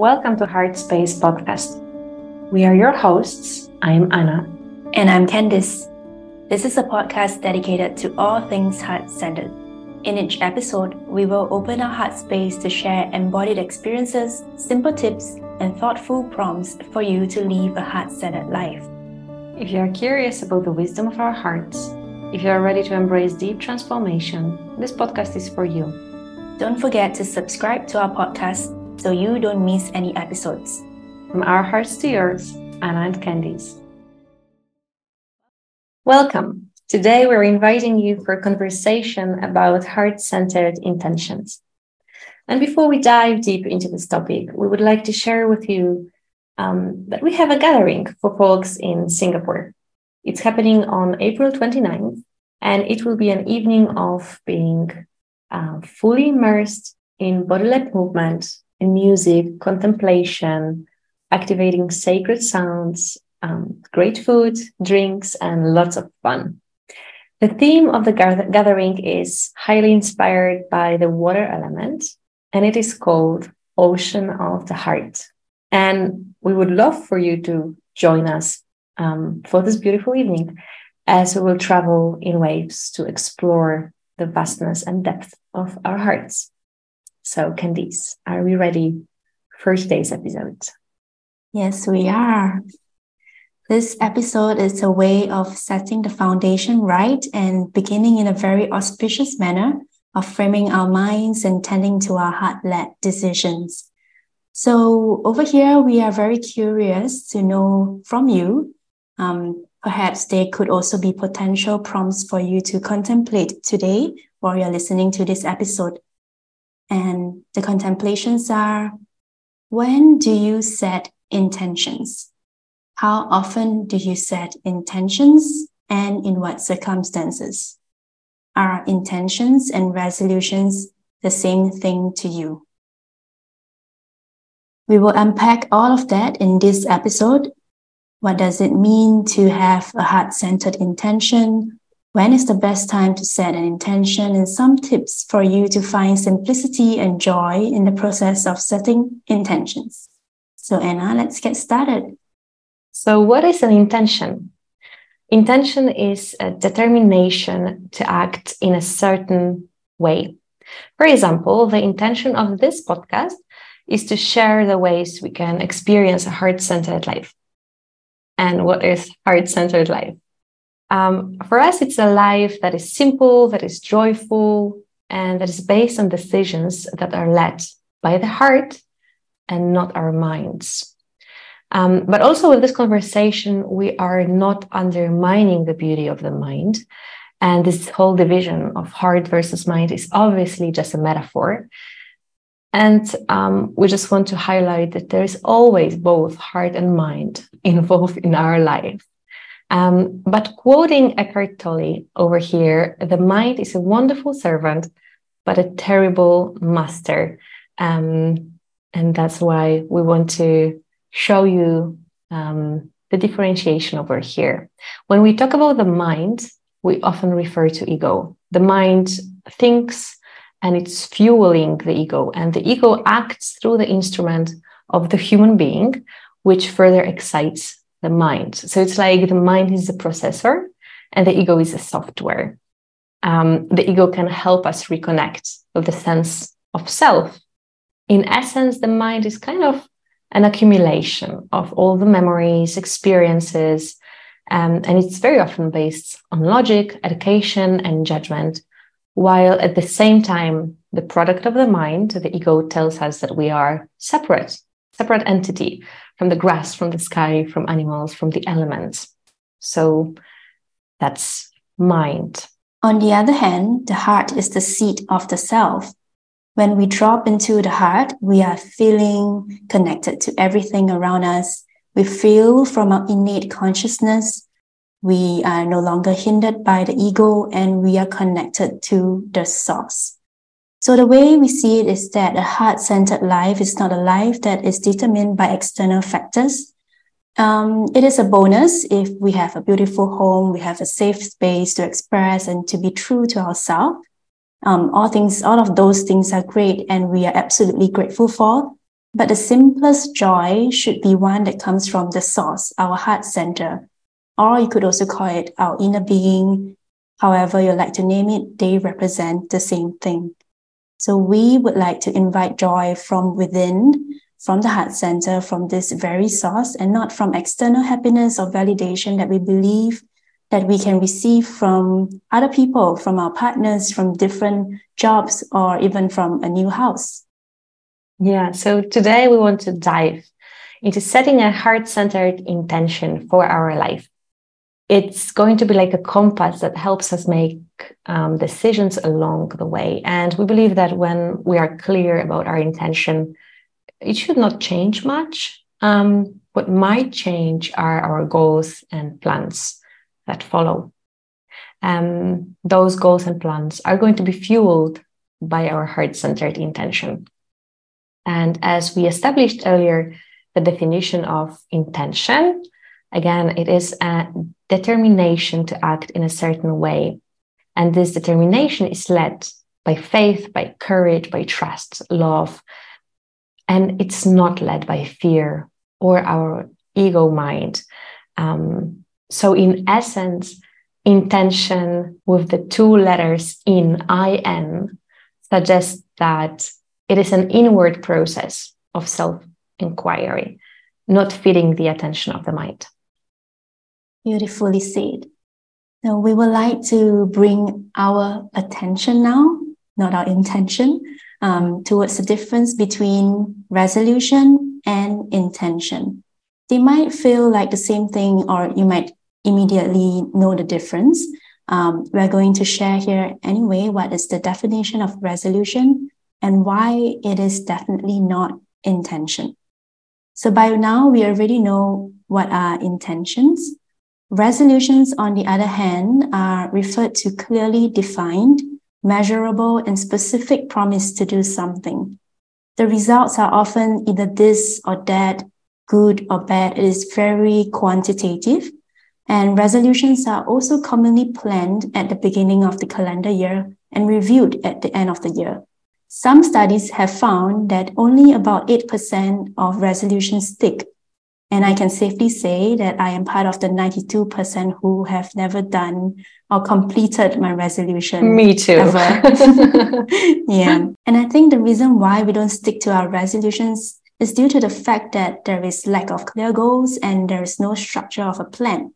Welcome to Heart Space Podcast. We are your hosts. I'm Anna. And I'm Candice. This is a podcast dedicated to all things heart centered. In each episode, we will open our heart space to share embodied experiences, simple tips, and thoughtful prompts for you to live a heart centered life. If you are curious about the wisdom of our hearts, if you are ready to embrace deep transformation, this podcast is for you. Don't forget to subscribe to our podcast so you don't miss any episodes. From our hearts to yours, Anna and Candice. Welcome. Today we're inviting you for a conversation about heart centered intentions. And before we dive deep into this topic, we would like to share with you um, that we have a gathering for folks in Singapore. It's happening on April 29th, and it will be an evening of being uh, fully immersed in body led movement, in music, contemplation, activating sacred sounds, um, great food, drinks, and lots of fun. The theme of the gathering is highly inspired by the water element, and it is called Ocean of the Heart. And we would love for you to join us um, for this beautiful evening as we will travel in waves to explore the vastness and depth of our hearts. So, Candice, are we ready for today's episode? Yes, we are. This episode is a way of setting the foundation right and beginning in a very auspicious manner of framing our minds and tending to our heart led decisions. So, over here, we are very curious to know from you. Um, perhaps there could also be potential prompts for you to contemplate today while you're listening to this episode. And the contemplations are when do you set intentions? How often do you set intentions and in what circumstances? Are intentions and resolutions the same thing to you? We will unpack all of that in this episode. What does it mean to have a heart centered intention? When is the best time to set an intention? And some tips for you to find simplicity and joy in the process of setting intentions. So, Anna, let's get started. So, what is an intention? Intention is a determination to act in a certain way. For example, the intention of this podcast is to share the ways we can experience a heart centered life. And what is heart centered life? Um, for us, it's a life that is simple, that is joyful, and that is based on decisions that are led by the heart and not our minds. Um, but also with this conversation, we are not undermining the beauty of the mind. And this whole division of heart versus mind is obviously just a metaphor. And um, we just want to highlight that there is always both heart and mind involved in our life. Um, but quoting Eckhart Tolle over here, the mind is a wonderful servant, but a terrible master. Um, and that's why we want to show you um, the differentiation over here. When we talk about the mind, we often refer to ego. The mind thinks and it's fueling the ego, and the ego acts through the instrument of the human being, which further excites the mind. So it's like the mind is the processor and the ego is the software. Um, the ego can help us reconnect with the sense of self. In essence, the mind is kind of an accumulation of all the memories, experiences, um, and it's very often based on logic, education, and judgment. While at the same time, the product of the mind, the ego, tells us that we are separate, separate entity from the grass, from the sky, from animals, from the elements. So that's mind. On the other hand, the heart is the seat of the self. When we drop into the heart, we are feeling connected to everything around us. We feel from our innate consciousness. We are no longer hindered by the ego and we are connected to the source. So the way we see it is that a heart-centered life is not a life that is determined by external factors. Um, it is a bonus if we have a beautiful home, we have a safe space to express and to be true to ourselves. Um, all things, all of those things are great, and we are absolutely grateful for. But the simplest joy should be one that comes from the source, our heart center. Or you could also call it our inner being. However, you like to name it, they represent the same thing. So we would like to invite joy from within, from the heart center, from this very source, and not from external happiness or validation that we believe that we can receive from other people, from our partners, from different jobs, or even from a new house. Yeah, so today we want to dive into setting a heart centered intention for our life. It's going to be like a compass that helps us make um, decisions along the way. And we believe that when we are clear about our intention, it should not change much. Um, what might change are our goals and plans that follow. Um, those goals and plans are going to be fueled by our heart centered intention. And as we established earlier, the definition of intention, again, it is a determination to act in a certain way. And this determination is led by faith, by courage, by trust, love. And it's not led by fear or our ego mind. Um, so, in essence, intention with the two letters in IN suggests that it is an inward process of self inquiry, not feeding the attention of the mind. Beautifully said. Now, we would like to bring our attention now, not our intention, um, towards the difference between resolution and intention. They might feel like the same thing, or you might immediately know the difference. Um, we're going to share here anyway what is the definition of resolution and why it is definitely not intention. So by now, we already know what are intentions. Resolutions, on the other hand, are referred to clearly defined, measurable, and specific promise to do something. The results are often either this or that, good or bad. It is very quantitative and resolutions are also commonly planned at the beginning of the calendar year and reviewed at the end of the year. Some studies have found that only about 8% of resolutions stick. And I can safely say that I am part of the 92% who have never done or completed my resolution. Me too. yeah. And I think the reason why we don't stick to our resolutions is due to the fact that there is lack of clear goals and there is no structure of a plan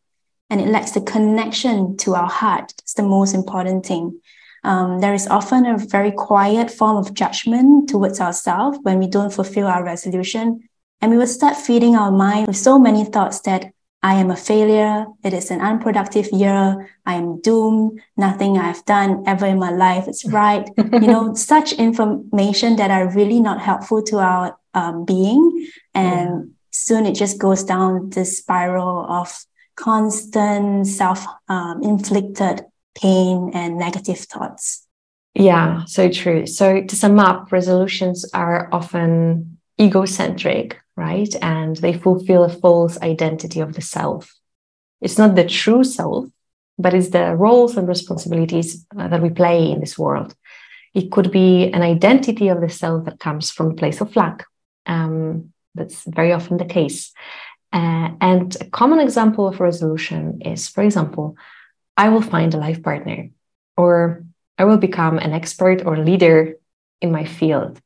and it lacks the connection to our heart. It's the most important thing. Um, there is often a very quiet form of judgment towards ourselves when we don't fulfill our resolution. And we will start feeding our mind with so many thoughts that I am a failure. It is an unproductive year. I am doomed. Nothing I've done ever in my life is right. you know, such information that are really not helpful to our um, being. And yeah. soon it just goes down this spiral of constant self um, inflicted pain and negative thoughts. Yeah, so true. So to sum up, resolutions are often egocentric, right? And they fulfill a false identity of the self. It's not the true self, but it's the roles and responsibilities uh, that we play in this world. It could be an identity of the self that comes from a place of lack. Um, that's very often the case. Uh, and a common example of resolution is, for example, I will find a life partner, or I will become an expert or leader in my field.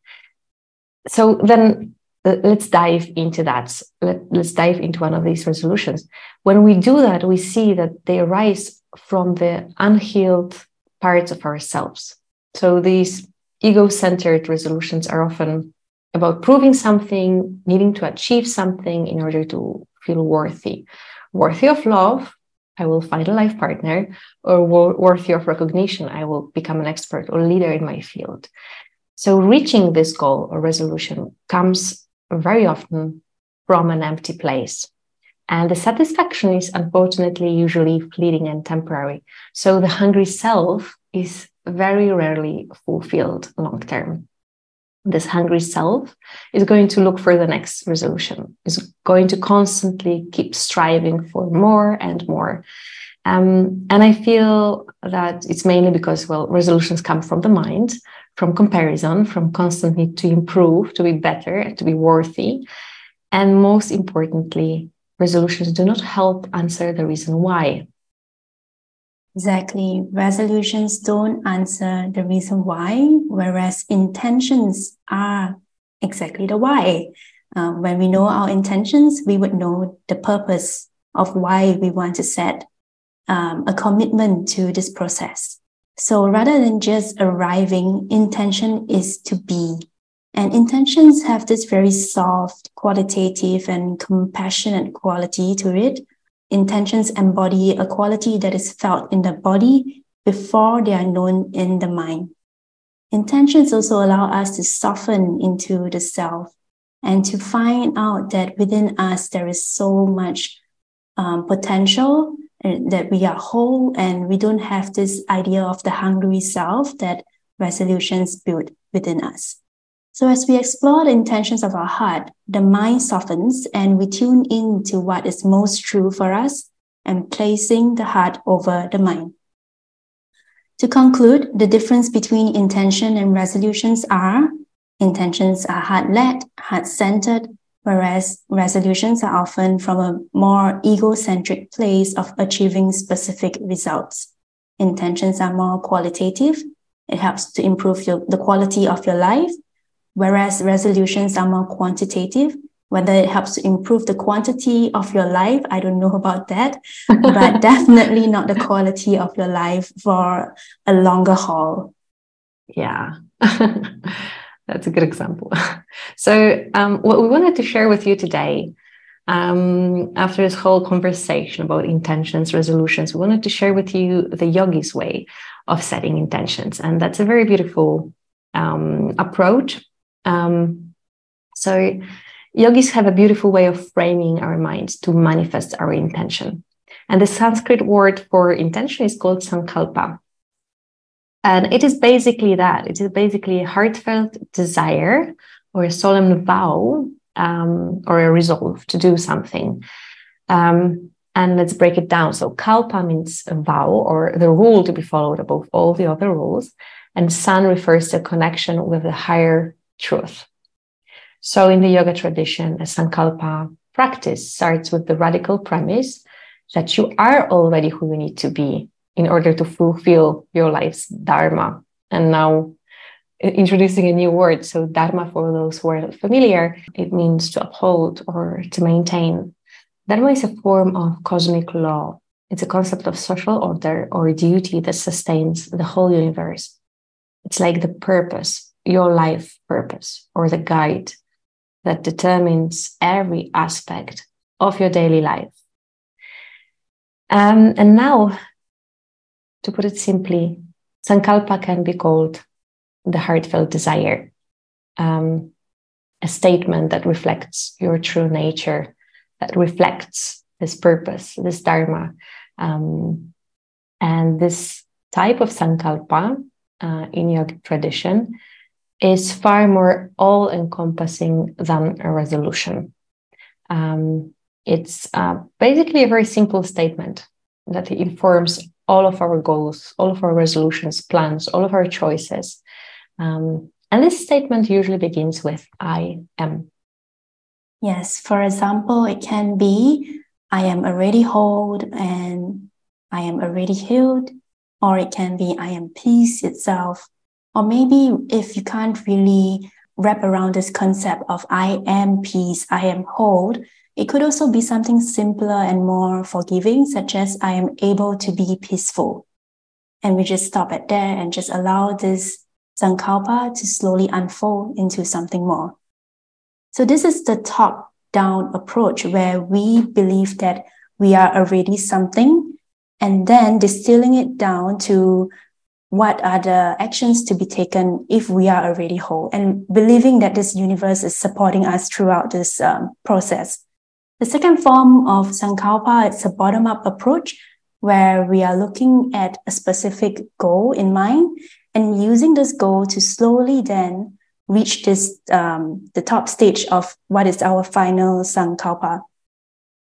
So then Uh, let's dive into that. Let, us dive into one of these resolutions. When we do that, we see that they arise from the unhealed parts of ourselves. So these ego centered resolutions are often about proving something, needing to achieve something in order to feel worthy. Worthy of love, I will find a life partner, or worthy of recognition, I will become an expert or leader in my field. So, reaching this goal or resolution comes very often from an empty place. And the satisfaction is unfortunately usually fleeting and temporary. So, the hungry self is very rarely fulfilled long term this hungry self is going to look for the next resolution, is going to constantly keep striving for more and more. Um, and I feel that it's mainly because, well, resolutions come from the mind, from comparison, from constant need to improve, to be better, to be worthy. And most importantly, resolutions do not help answer the reason why. Exactly. Resolutions don't answer the reason why, whereas intentions are exactly the why. Uh, when we know our intentions, we would know the purpose of why we want to set um, a commitment to this process. So rather than just arriving, intention is to be. And intentions have this very soft, qualitative, and compassionate quality to it. Intentions embody a quality that is felt in the body before they are known in the mind. Intentions also allow us to soften into the self and to find out that within us there is so much um, potential that we are whole and we don't have this idea of the hungry self that resolutions build within us. So as we explore the intentions of our heart, the mind softens and we tune in to what is most true for us and placing the heart over the mind. To conclude, the difference between intention and resolutions are intentions are heart-led, heart-centered, whereas resolutions are often from a more egocentric place of achieving specific results. Intentions are more qualitative. It helps to improve your, the quality of your life, whereas resolutions are more quantitative. Whether it helps to improve the quantity of your life, I don't know about that, but definitely not the quality of your life for a longer haul. Yeah. That's a good example. so, um, what we wanted to share with you today, um, after this whole conversation about intentions, resolutions, we wanted to share with you the yogi's way of setting intentions. And that's a very beautiful um, approach. Um, so, yogis have a beautiful way of framing our minds to manifest our intention. And the Sanskrit word for intention is called sankalpa. And it is basically that it is basically a heartfelt desire or a solemn vow um, or a resolve to do something. Um, and let's break it down. So, kalpa means a vow or the rule to be followed above all the other rules. And san refers to a connection with the higher truth. So, in the yoga tradition, a sankalpa practice starts with the radical premise that you are already who you need to be in order to fulfill your life's dharma. And now introducing a new word. So dharma, for those who are familiar, it means to uphold or to maintain. Dharma is a form of cosmic law. It's a concept of social order or duty that sustains the whole universe. It's like the purpose, your life purpose, or the guide that determines every aspect of your daily life. Um, and now to put it simply, Sankalpa can be called the heartfelt desire, um, a statement that reflects your true nature, that reflects this purpose, this Dharma. Um, and this type of Sankalpa uh, in yogic tradition is far more all encompassing than a resolution. Um, it's uh, basically a very simple statement that informs all of our goals, all of our resolutions, plans, all of our choices. Um, and this statement usually begins with I am. Yes, for example, it can be I am already whole and I am already healed, or it can be I am peace itself. Or maybe if you can't really wrap around this concept of I am peace, I am whole, it could also be something simpler and more forgiving, such as I am able to be peaceful. And we just stop at there and just allow this sankalpa to slowly unfold into something more. So this is the top down approach where we believe that we are already something and then distilling it down to what are the actions to be taken if we are already whole and believing that this universe is supporting us throughout this um, process. The second form of Sankalpa is a bottom up approach where we are looking at a specific goal in mind and using this goal to slowly then reach this um, the top stage of what is our final Sankalpa.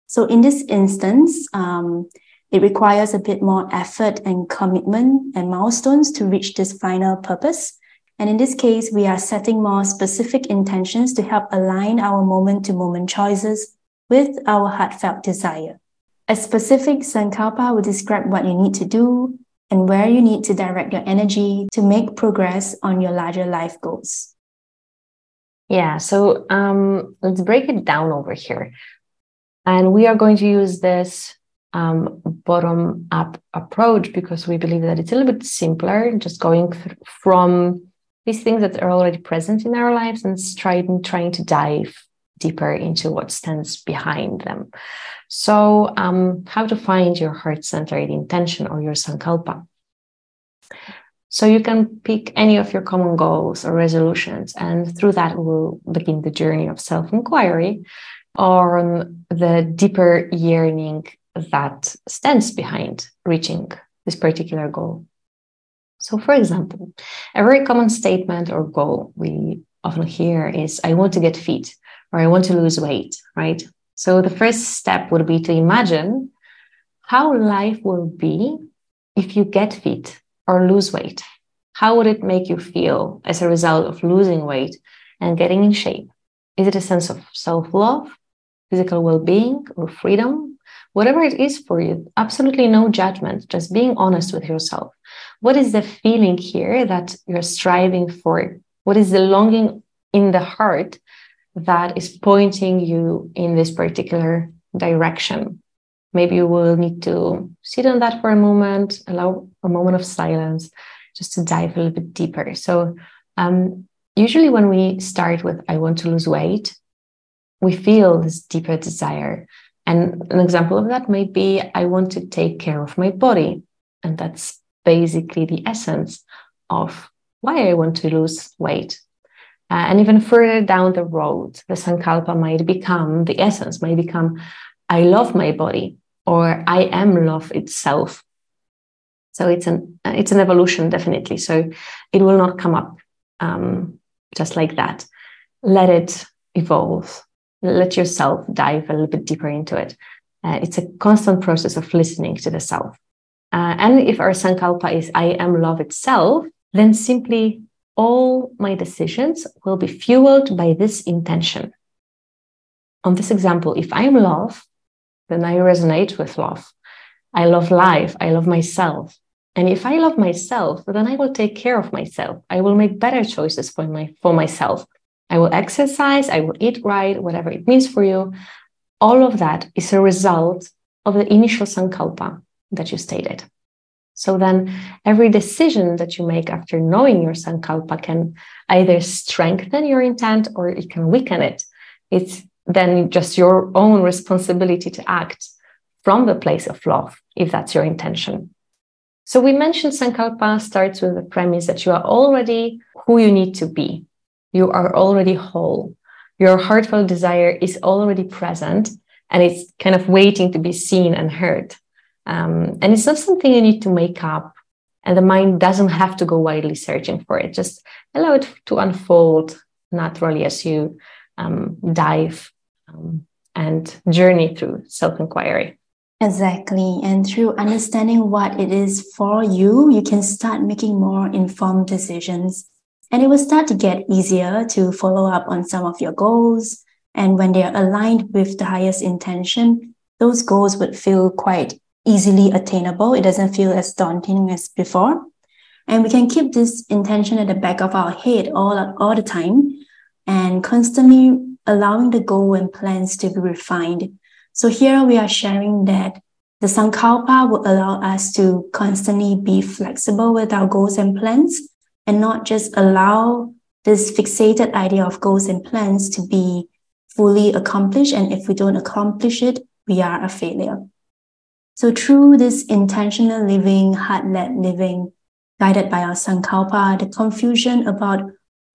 So in this instance, um, it requires a bit more effort and commitment and milestones to reach this final purpose. And in this case, we are setting more specific intentions to help align our moment to moment choices with our heartfelt desire. A specific Sankalpa will describe what you need to do and where you need to direct your energy to make progress on your larger life goals. Yeah, so um, let's break it down over here. And we are going to use this um, bottom up approach because we believe that it's a little bit simpler, just going from these things that are already present in our lives and trying, trying to dive deeper into what stands behind them. So, um, how to find your heart centered intention or your sankalpa. So, you can pick any of your common goals or resolutions, and through that, we'll begin the journey of self inquiry on the deeper yearning that stands behind reaching this particular goal. So, for example, a very common statement or goal we often hear is I want to get fit or I want to lose weight, right? So, the first step would be to imagine how life will be if you get fit or lose weight. How would it make you feel as a result of losing weight and getting in shape? Is it a sense of self love, physical well being, or freedom? Whatever it is for you, absolutely no judgment, just being honest with yourself. What is the feeling here that you're striving for? What is the longing in the heart that is pointing you in this particular direction? Maybe you will need to sit on that for a moment, allow a moment of silence just to dive a little bit deeper. So, um, usually when we start with, I want to lose weight, we feel this deeper desire and an example of that may be I want to take care of my body. And that's basically the essence of why I want to lose weight. Uh, and even further down the road, the Sankalpa might become the essence, might become I love my body or I am love itself. So it's an it's an evolution definitely. So it will not come up um, just like that. Let it evolve let yourself dive a little bit deeper into it. Uh, it's a constant process of listening to the self. Uh, and if our sankalpa is I am love itself, then simply all my decisions will be fueled by this intention. On this example, if I am love, then I resonate with love. I love life. I love myself. And if I love myself, then I will take care of myself. I will make better choices for my for myself. I will exercise, I will eat right, whatever it means for you. All of that is a result of the initial sankalpa that you stated. So then every decision that you make after knowing your sankalpa can either strengthen your intent or it can weaken it. It's then just your own responsibility to act from the place of love, if that's your intention. So we mentioned sankalpa starts with the premise that you are already who you need to be you are already whole. Your heartfelt desire is already present and it's kind of waiting to be seen and heard. Um, and it's not something you need to make up. And the mind doesn't have to go widely searching for it. Just allow it to unfold naturally as you um, dive um, and journey through self inquiry. Exactly. And through understanding what it is for you, you can start making more informed decisions and it will start to get easier to follow up on some of your goals. And when they're aligned with the highest intention, those goals would feel quite easily attainable. It doesn't feel as daunting as before. And we can keep this intention at the back of our head all, all the time and constantly allowing the goal and plans to be refined. So here we are sharing that the Sankalpa will allow us to constantly be flexible with our goals and plans and not just allow this fixated idea of goals and plans to be fully accomplished. And if we don't accomplish it, we are a failure. So through this intentional living, heart-led living, guided by our Sankalpa, the confusion about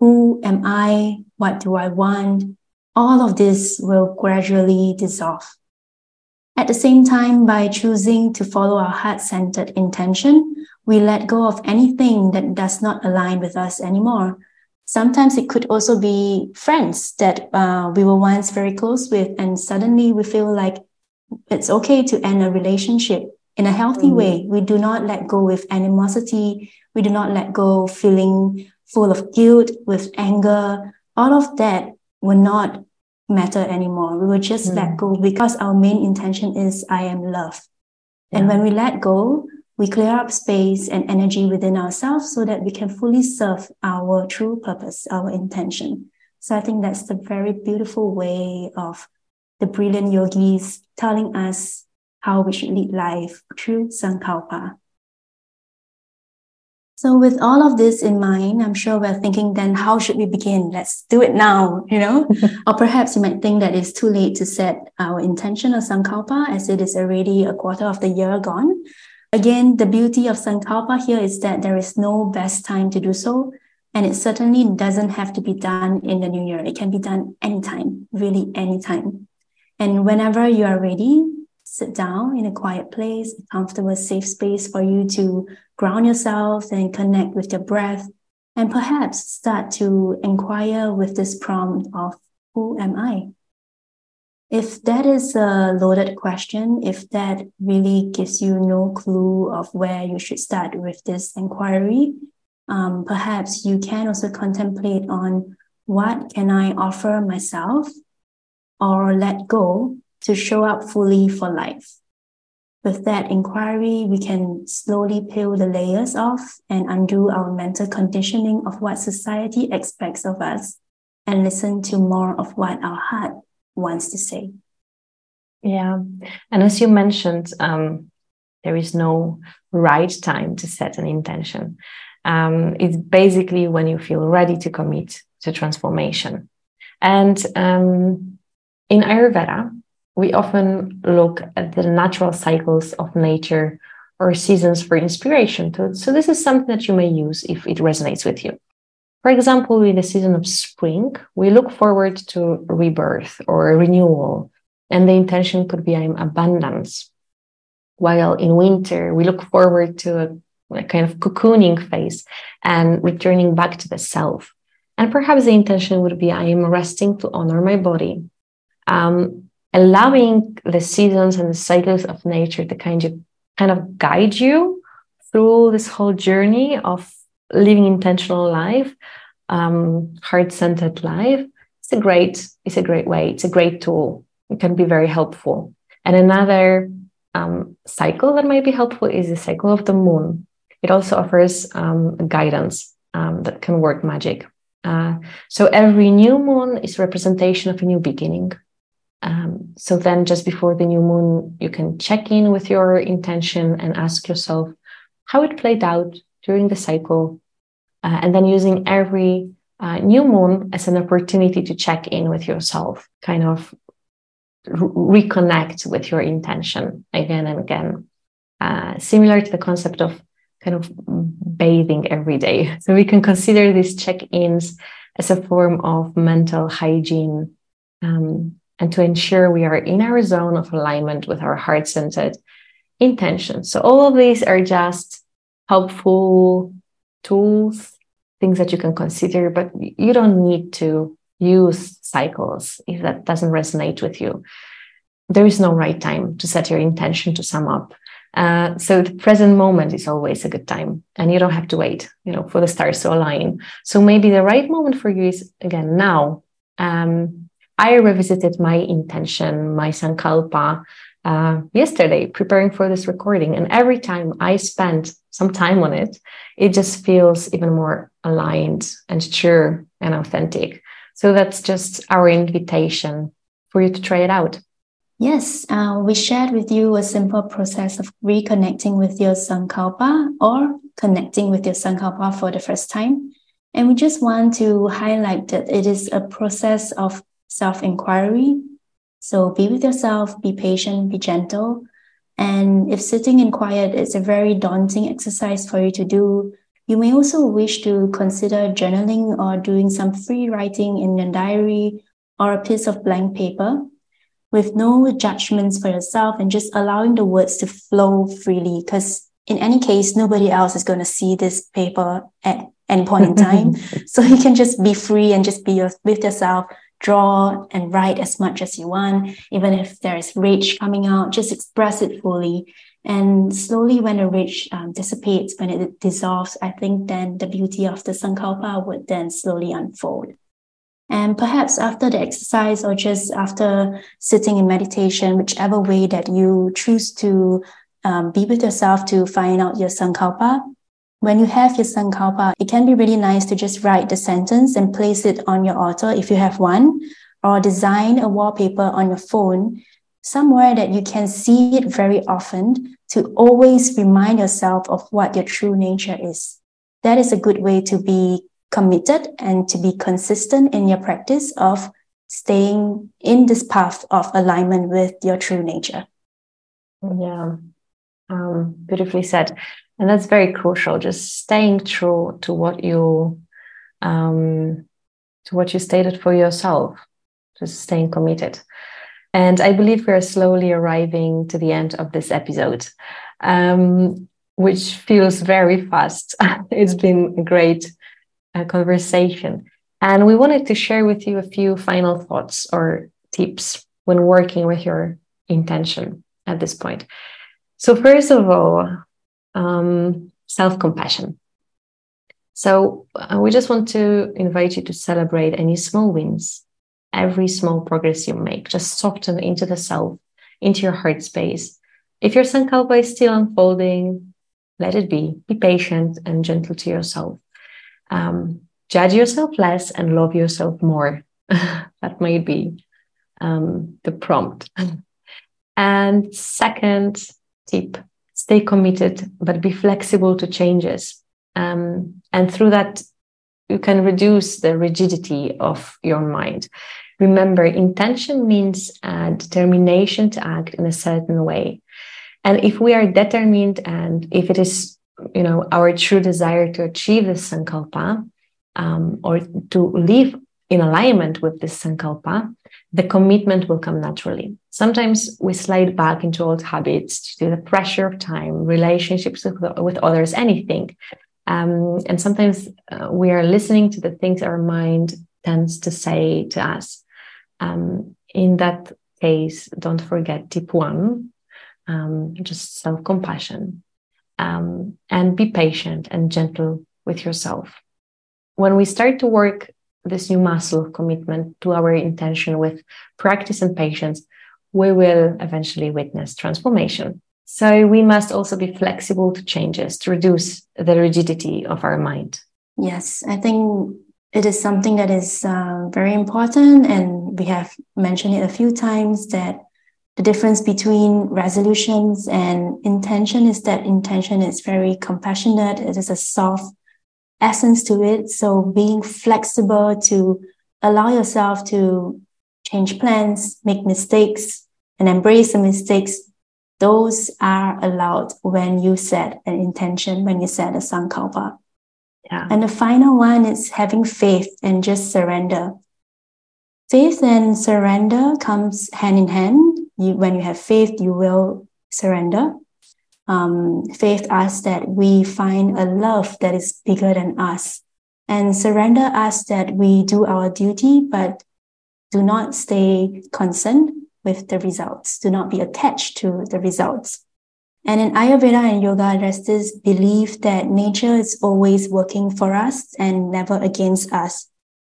who am I, what do I want, all of this will gradually dissolve. At the same time, by choosing to follow our heart centered intention, we let go of anything that does not align with us anymore. Sometimes it could also be friends that uh, we were once very close with, and suddenly we feel like it's okay to end a relationship in a healthy mm. way. We do not let go with animosity. We do not let go feeling full of guilt, with anger, all of that will not matter anymore. We will just mm. let go because our main intention is I am love. Yeah. And when we let go, we clear up space and energy within ourselves so that we can fully serve our true purpose, our intention. So I think that's the very beautiful way of the brilliant yogis telling us how we should lead life through Sankalpa. So with all of this in mind, I'm sure we're thinking then how should we begin? Let's do it now, you know? or perhaps you might think that it's too late to set our intention of Sankalpa as it is already a quarter of the year gone. Again, the beauty of Sankalpa here is that there is no best time to do so. And it certainly doesn't have to be done in the new year. It can be done anytime, really anytime. And whenever you are ready, sit down in a quiet place, a comfortable, safe space for you to ground yourself and connect with your breath. And perhaps start to inquire with this prompt of who am I? If that is a loaded question, if that really gives you no clue of where you should start with this inquiry, um, perhaps you can also contemplate on what can I offer myself or let go to show up fully for life. With that inquiry, we can slowly peel the layers off and undo our mental conditioning of what society expects of us and listen to more of what our heart wants to say. Yeah. And as you mentioned, um, there is no right time to set an intention. Um, it's basically when you feel ready to commit to transformation. And um, in Ayurveda, we often look at the natural cycles of nature or seasons for inspiration. So, this is something that you may use if it resonates with you. For example, in the season of spring, we look forward to rebirth or renewal, and the intention could be I'm abundance. While in winter, we look forward to a, a kind of cocooning phase and returning back to the self. And perhaps the intention would be I am resting to honor my body, um, allowing the seasons and the cycles of nature to kind of kind of guide you through this whole journey of living intentional life, um, heart-centered life. It's a great, it's a great way. It's a great tool. It can be very helpful. And another um, cycle that might be helpful is the cycle of the moon. It also offers um, guidance um, that can work magic. Uh, so every new moon is representation of a new beginning. Um, so then, just before the new moon, you can check in with your intention and ask yourself how it played out during the cycle. Uh, and then using every uh, new moon as an opportunity to check in with yourself, kind of re- reconnect with your intention again and again. Uh, similar to the concept of kind of bathing every day. So we can consider these check ins as a form of mental hygiene. Um, and to ensure we are in our zone of alignment with our heart centered intention. So, all of these are just helpful tools, things that you can consider, but you don't need to use cycles if that doesn't resonate with you. There is no right time to set your intention to sum up. Uh, so the present moment is always a good time and you don't have to wait you know for the stars to align so maybe the right moment for you is again now um, I revisited my intention, my sankalpa, uh, yesterday preparing for this recording. And every time I spend some time on it, it just feels even more aligned and true and authentic. So that's just our invitation for you to try it out. Yes, uh, we shared with you a simple process of reconnecting with your sankalpa or connecting with your sankalpa for the first time. And we just want to highlight that it is a process of self inquiry. So be with yourself, be patient, be gentle. And if sitting in quiet is a very daunting exercise for you to do, you may also wish to consider journaling or doing some free writing in your diary or a piece of blank paper with no judgments for yourself and just allowing the words to flow freely. Because in any case, nobody else is going to see this paper at any point in time. so you can just be free and just be your, with yourself, draw and write as much as you want. Even if there is rage coming out, just express it fully And slowly, when the rage um, dissipates, when it dissolves, I think then the beauty of the Sankalpa would then slowly unfold. And perhaps after the exercise or just after sitting in meditation, whichever way that you choose to um, be with yourself to find out your Sankalpa, when you have your Sankalpa, it can be really nice to just write the sentence and place it on your altar if you have one, or design a wallpaper on your phone somewhere that you can see it very often to always remind yourself of what your true nature is. That is a good way to be committed and to be consistent in your practice of staying in this path of alignment with your true nature. Yeah, um, beautifully said. And that's very crucial, just staying true to what you um, to what you stated for yourself, just staying committed. And I believe we are slowly arriving to the end of this episode, um, which feels very fast. it's been a great uh, conversation. And we wanted to share with you a few final thoughts or tips when working with your intention at this point. So, first of all, um, self compassion. So, uh, we just want to invite you to celebrate any small wins every small progress you make. Just soften into the self, into your heart space. If your sankalpa is still unfolding, let it be. Be patient and gentle to yourself. Um, judge yourself less and love yourself more. that might be um, the prompt. and second tip stay committed, but be flexible to changes. Um, and through that, you can reduce the rigidity of your mind. Remember, intention means uh, determination to act in a certain way. And if we are determined and if it is, you know, our true desire to achieve this sankalpa um, or to live in alignment with this sankalpa, the commitment will come naturally. Sometimes we slide back into old habits due to the pressure of time, relationships with, with others, anything. Um, and sometimes uh, we are listening to the things our mind tends to say to us. Um, in that case, don't forget tip one, um, just self compassion, um, and be patient and gentle with yourself. When we start to work this new muscle of commitment to our intention with practice and patience, we will eventually witness transformation. So we must also be flexible to changes to reduce the rigidity of our mind. Yes, I think it is something that is uh, very important, and we have mentioned it a few times that the difference between resolutions and intention is that intention is very compassionate. It is a soft essence to it. So being flexible to allow yourself to change plans, make mistakes, and embrace the mistakes, those are allowed when you set an intention, when you set a sankalpa. Yeah. And the final one is having faith and just surrender. Faith and surrender comes hand in hand. You, when you have faith, you will surrender. Um, faith asks that we find a love that is bigger than us. And surrender asks that we do our duty, but do not stay concerned with the results. Do not be attached to the results. And in Ayurveda and yoga, there's this belief that nature is always working for us and never against us.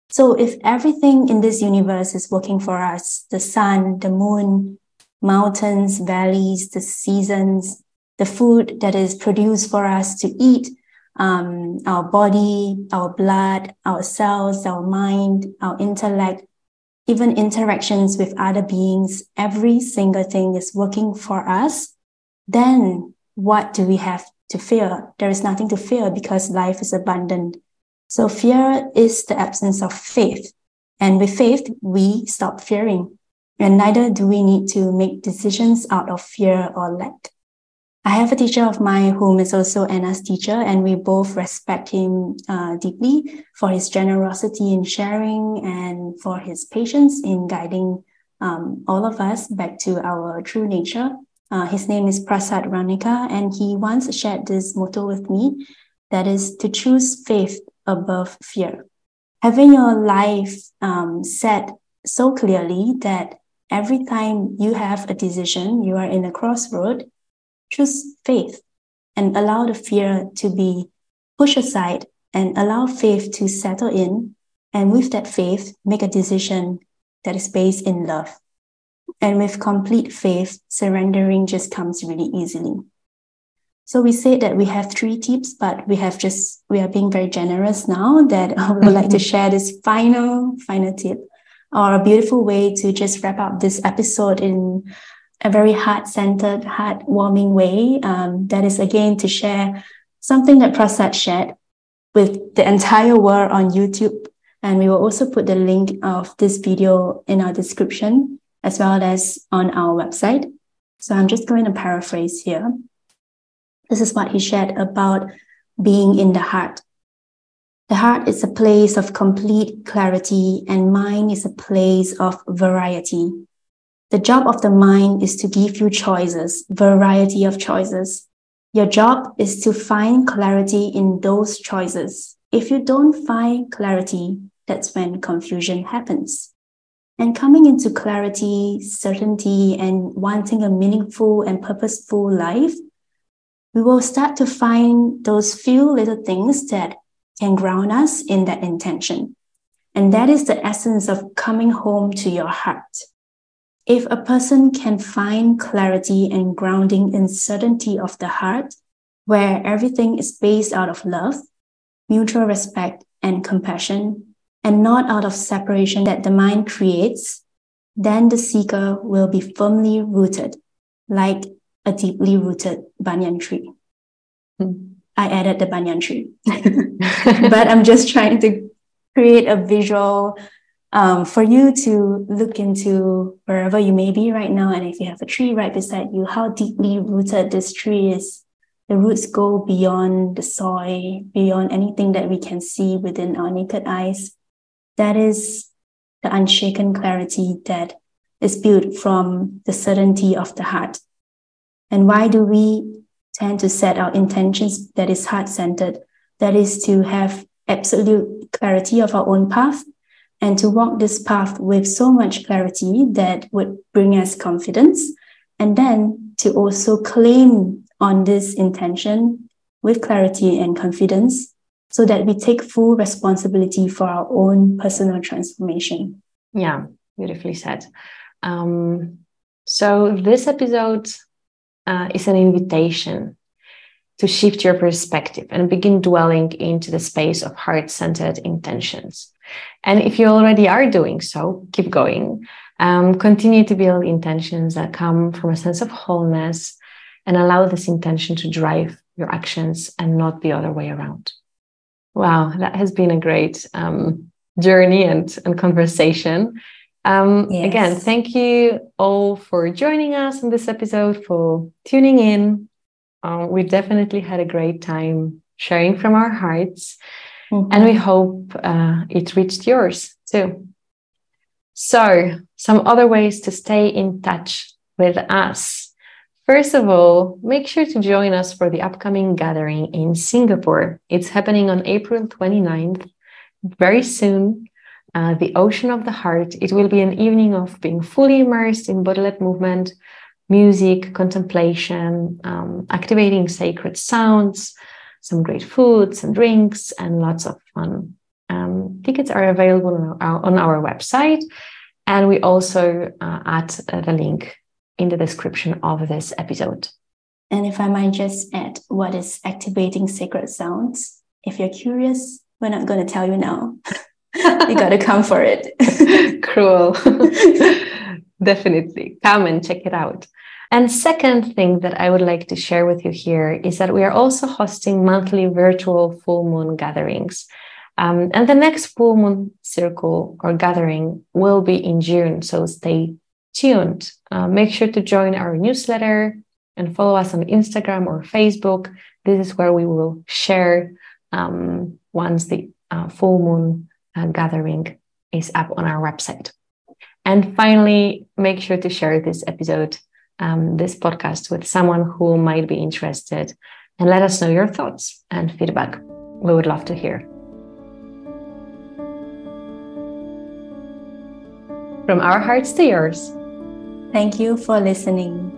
So if everything in this universe is working for us, the sun, the moon, mountains, valleys, the seasons, the food that is produced for us to eat, um, our body, our blood, our cells, our mind, our intellect, even interactions with other beings, every single thing is working for us then what do we have to fear? There is nothing to fear because life is abundant. So fear is the absence of faith. And with faith, we stop fearing. And neither do we need to make decisions out of fear or lack. I have a teacher of mine whom is also Anna's teacher, and we both respect him uh, deeply for his generosity in sharing and for his patience in guiding um, all of us back to our true nature uh, his name is Prasad Ranika, and he once shared this motto with me that is to choose faith above fear. Having your life um, set so clearly that every time you have a decision, you are in a crossroad, choose faith and allow the fear to be pushed aside and allow faith to settle in. And with that faith, make a decision that is based in love. And with complete faith, surrendering just comes really easily. So we said that we have three tips, but we have just, we are being very generous now that I would like to share this final, final tip or a beautiful way to just wrap up this episode in a very heart centered, heart-warming way. Um, that is again to share something that Prasad shared with the entire world on YouTube. And we will also put the link of this video in our description as well as on our website. So I'm just going to paraphrase here. This is what he shared about being in the heart. The heart is a place of complete clarity, and mind is a place of variety. The job of the mind is to give you choices, variety of choices. Your job is to find clarity in those choices. If you don't find clarity, that's when confusion happens. And coming into clarity, certainty, and wanting a meaningful and purposeful life we will start to find those few little things that can ground us in that intention. And that is the essence of coming home to your heart. If a person can find clarity and grounding in certainty of the heart, where everything is based out of love, mutual respect, and compassion, and not out of separation that the mind creates, then the seeker will be firmly rooted, like a deeply rooted banyan tree. Hmm. I added the banyan tree, but I'm just trying to create a visual um, for you to look into wherever you may be right now. And if you have a tree right beside you, how deeply rooted this tree is. The roots go beyond the soil, beyond anything that we can see within our naked eyes. That is the unshaken clarity that is built from the certainty of the heart. And why do we tend to set our intentions that is heart centered? That is to have absolute clarity of our own path and to walk this path with so much clarity that would bring us confidence. And then to also claim on this intention with clarity and confidence so that we take full responsibility for our own personal transformation. Yeah, beautifully said. Um, so, this episode uh, is an invitation to shift your perspective and begin dwelling into the space of heart centered intentions. And if you already are doing so, keep going. Um, continue to build intentions that come from a sense of wholeness and allow this intention to drive your actions and not the other way around. Wow, that has been a great um, journey and, and conversation. Um, yes. Again, thank you all for joining us in this episode, for tuning in. Um, we definitely had a great time sharing from our hearts, mm-hmm. and we hope uh, it reached yours too. So, some other ways to stay in touch with us. First of all, make sure to join us for the upcoming gathering in Singapore. It's happening on April 29th, very soon uh, the Ocean of the Heart. It will be an evening of being fully immersed in body-led movement, music, contemplation, um, activating sacred sounds, some great foods and drinks, and lots of fun. Um, tickets are available on our, on our, website, and we also uh, add uh, the link in the description of this episode. And if I might just add what is activating sacred sounds, if you're curious, we're not going to tell you now. you got to come for it. Cruel. Definitely. Come and check it out. And second thing that I would like to share with you here is that we are also hosting monthly virtual full moon gatherings. Um, and the next full moon circle or gathering will be in June. So stay tuned. Uh, make sure to join our newsletter and follow us on Instagram or Facebook. This is where we will share um, once the uh, full moon uh, gathering is up on our website. And finally, make sure to share this episode, um, this podcast with someone who might be interested and let us know your thoughts and feedback. We would love to hear. From our hearts to yours. Thank you for listening.